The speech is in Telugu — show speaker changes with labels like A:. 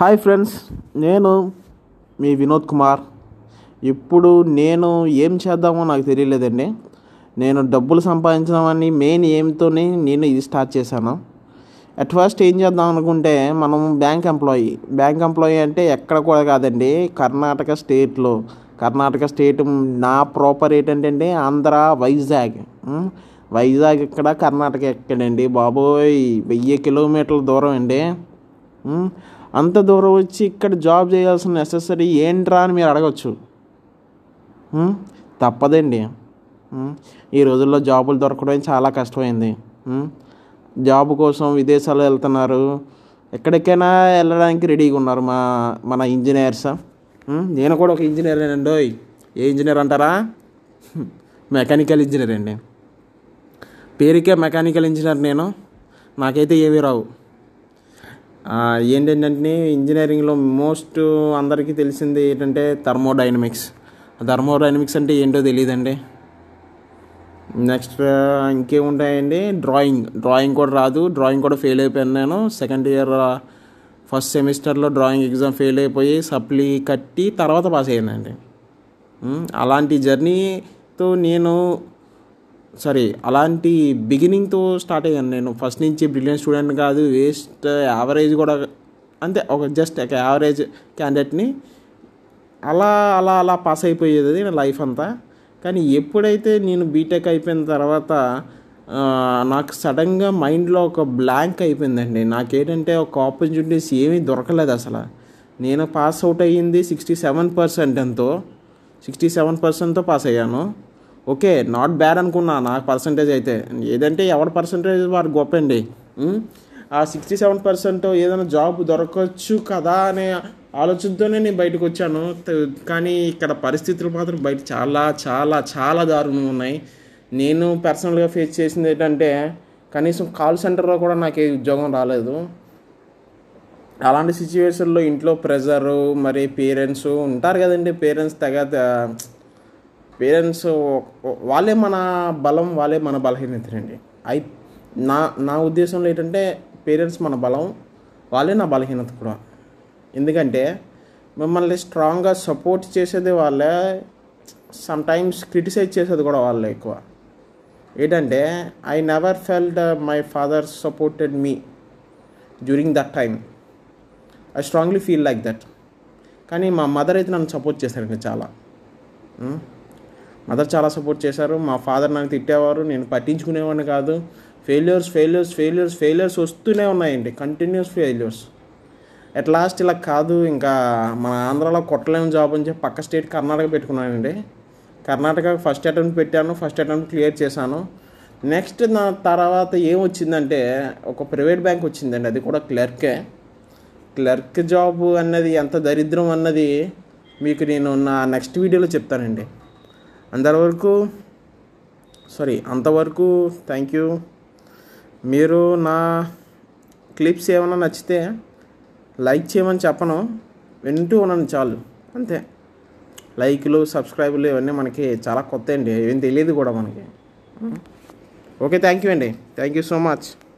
A: హాయ్ ఫ్రెండ్స్ నేను మీ వినోద్ కుమార్. ఇప్పుడు నేను ఏం చేద్దామో నాకు తెలియలేదండి. నేను డబ్బులు సంపాదించడం మెయిన్ ఏమితోనే నేను ఇది స్టార్ట్ చేశాను. అట్ ఫస్ట్ ఏం చేద్దాం అనుకుంటే మనం బ్యాంక్ ఎంప్లాయీ. బ్యాంక్ ఎంప్లాయీ అంటే ఎక్కడ కూడా కాదండి కర్ణాటక స్టేట్లో. కర్ణాటక స్టేట్ నా ప్రాపర్ ఏంటంటే ఆంధ్ర వైజాగ్. వైజాగ్ ఇక్కడ కర్ణాటక ఎక్కడండి? బాబోయ్ వెయ్యి కిలోమీటర్ల దూరం అండి. అంత దూరం వచ్చి ఇక్కడ జాబ్ చేయాల్సిన నెససరీ ఏంట్రా అని మీరు అడగచ్చు. తప్పదండి. ఈ రోజుల్లో జాబులు దొరకడం చాలా కష్టమైంది. జాబ్ కోసం విదేశాలు వెళ్తున్నారు. ఎక్కడికైనా వెళ్ళడానికి రెడీగా ఉన్నారు మా మన ఇంజనీర్స్. నేను కూడా ఒక ఇంజనీర్ అండి. ఏ ఇంజనీర్ అంటారా? మెకానికల్ ఇంజనీర్ అండి. పేరుకే మెకానికల్ ఇంజనీర్ నేను. నాకైతే ఏమీ రావు. ఏంటంటే ఇంజనీరింగ్లో మోస్ట్ అందరికీ తెలిసింది ఏంటంటే థర్మోడైనమిక్స్. థర్మోడైనమిక్స్ అంటే ఏంటో తెలియదండి నెక్స్ట్ ఇంకేముంటాయండి? డ్రాయింగ్. డ్రాయింగ్ కూడా రాదు. డ్రాయింగ్ కూడా ఫెయిల్ అయిపోయాను నేను. సెకండ్ ఇయర్ ఫస్ట్ సెమిస్టర్లో డ్రాయింగ్ ఎగ్జామ్ ఫెయిల్ అయిపోయి సప్లీ కట్టి తర్వాత పాస్ అయ్యానండి. అలాంటి జర్నీతో నేను సరే అలాంటి బిగినింగ్తో స్టార్ట్ అయ్యాను నేను. ఫస్ట్ నుంచి బ్రిలియంట్ స్టూడెంట్ కాదు వేస్ట్ యావరేజ్ కూడా అంతే ఒక జస్ట్ ఒక యావరేజ్ క్యాండిడేట్ని అలా అలా అలా పాస్ అయిపోయేది నా లైఫ్ అంతా. కానీ ఎప్పుడైతే నేను బీటెక్ అయిపోయిన తర్వాత నాకు సడన్గా మైండ్లో ఒక బ్లాంక్ అయిపోయిందండి. నాకేంటంటే ఒక ఆపర్చునిటీస్ ఏమీ దొరకలేదు అసలు. నేను పాస్ అవుట్ అయ్యింది సిక్స్టీ సెవెన్ పర్సెంట్ ఎంతో సిక్స్టీ సెవెన్ పర్సెంట్తో పాస్ అయ్యాను. ఓకే నాట్ బ్యాడ్ అనుకున్నా నాకు పర్సంటేజ్ అయితే. ఏదంటే ఎవరి పర్సంటేజ్ వారు గొప్ప అండి ఆ సిక్స్టీ సెవెన్ పర్సెంట్ ఏదైనా జాబ్ దొరకవచ్చు కదా అనే ఆలోచనతోనే నేను బయటకు వచ్చాను. కానీ ఇక్కడ పరిస్థితులు మాత్రం బయట చాలా చాలా చాలా దారుణంగా ఉన్నాయి. నేను పర్సనల్గా ఫేస్ చేసింది ఏంటంటే కనీసం కాల్ సెంటర్లో కూడా నాకు ఏ ఉద్యోగం రాలేదు. అలాంటి సిచ్యువేషన్లో ఇంట్లో ప్రెజరు మరి పేరెంట్స్ ఉంటారు కదండి పేరెంట్స్ తెగ పేరెంట్స్ వాళ్ళే మన బలం వాళ్ళే మన బలహీనతనండి అయి నా నా ఉద్దేశంలో ఏంటంటే పేరెంట్స్ మన బలం వాళ్ళే నా బలహీనత కూడా. ఎందుకంటే మిమ్మల్ని స్ట్రాంగ్గా సపోర్ట్ చేసేది వాళ్ళే సమ్ టైమ్స్ క్రిటిసైజ్ చేసేది కూడా వాళ్ళే ఎక్కువ. ఏంటంటే I never felt my father supported me during that time I strongly feel like that కానీ మా మదర్ అయితే నన్ను సపోర్ట్ చేశారండి చాలా. Hmm? మదర్ చాలా సపోర్ట్ చేశారు. మా ఫాదర్ నన్ను తిట్టేవారు. నేను పట్టించుకునేవాడిని కాదు. ఫెయిల్యూర్స్ ఫెయిల్యూర్స్ ఫెయిల్యూర్స్ ఫెయిల్యూర్స్ వస్తూనే ఉన్నాయండి. Continuous failures. అట్ లాస్ట్ ఇలా కాదు. ఇంకా మన ఆంధ్రాలో కొట్టలేని జాబ్ అని చెప్పి పక్క స్టేట్ కర్ణాటక పెట్టుకున్నానండి. కర్ణాటక ఫస్ట్ అటెంప్ట్ పెట్టాను. ఫస్ట్ అటెంప్ట్ క్లియర్ చేశాను. నెక్స్ట్ నా తర్వాత ఏం వచ్చిందంటే ఒక ప్రైవేట్ బ్యాంక్ వచ్చిందండి. అది కూడా క్లర్కే. క్లర్క్ జాబ్ అన్నది ఎంత దరిద్రం అన్నది మీకు నేను నా నెక్స్ట్ వీడియోలో చెప్తానండి. అంతవరకు సారీ అంతవరకు థ్యాంక్ యూ మీరు నా క్లిప్స్ ఏమైనా నచ్చితే లైక్ చేయమని చెప్పను. వింటూ ఉన్నాను చాలు. అంతే. లైక్లు సబ్స్క్రైబులు ఇవన్నీ మనకి చాలా కొత్త అండి. ఏం తెలియదు కూడా మనకి. ఓకే థ్యాంక్ యూ అండి. Thank you so much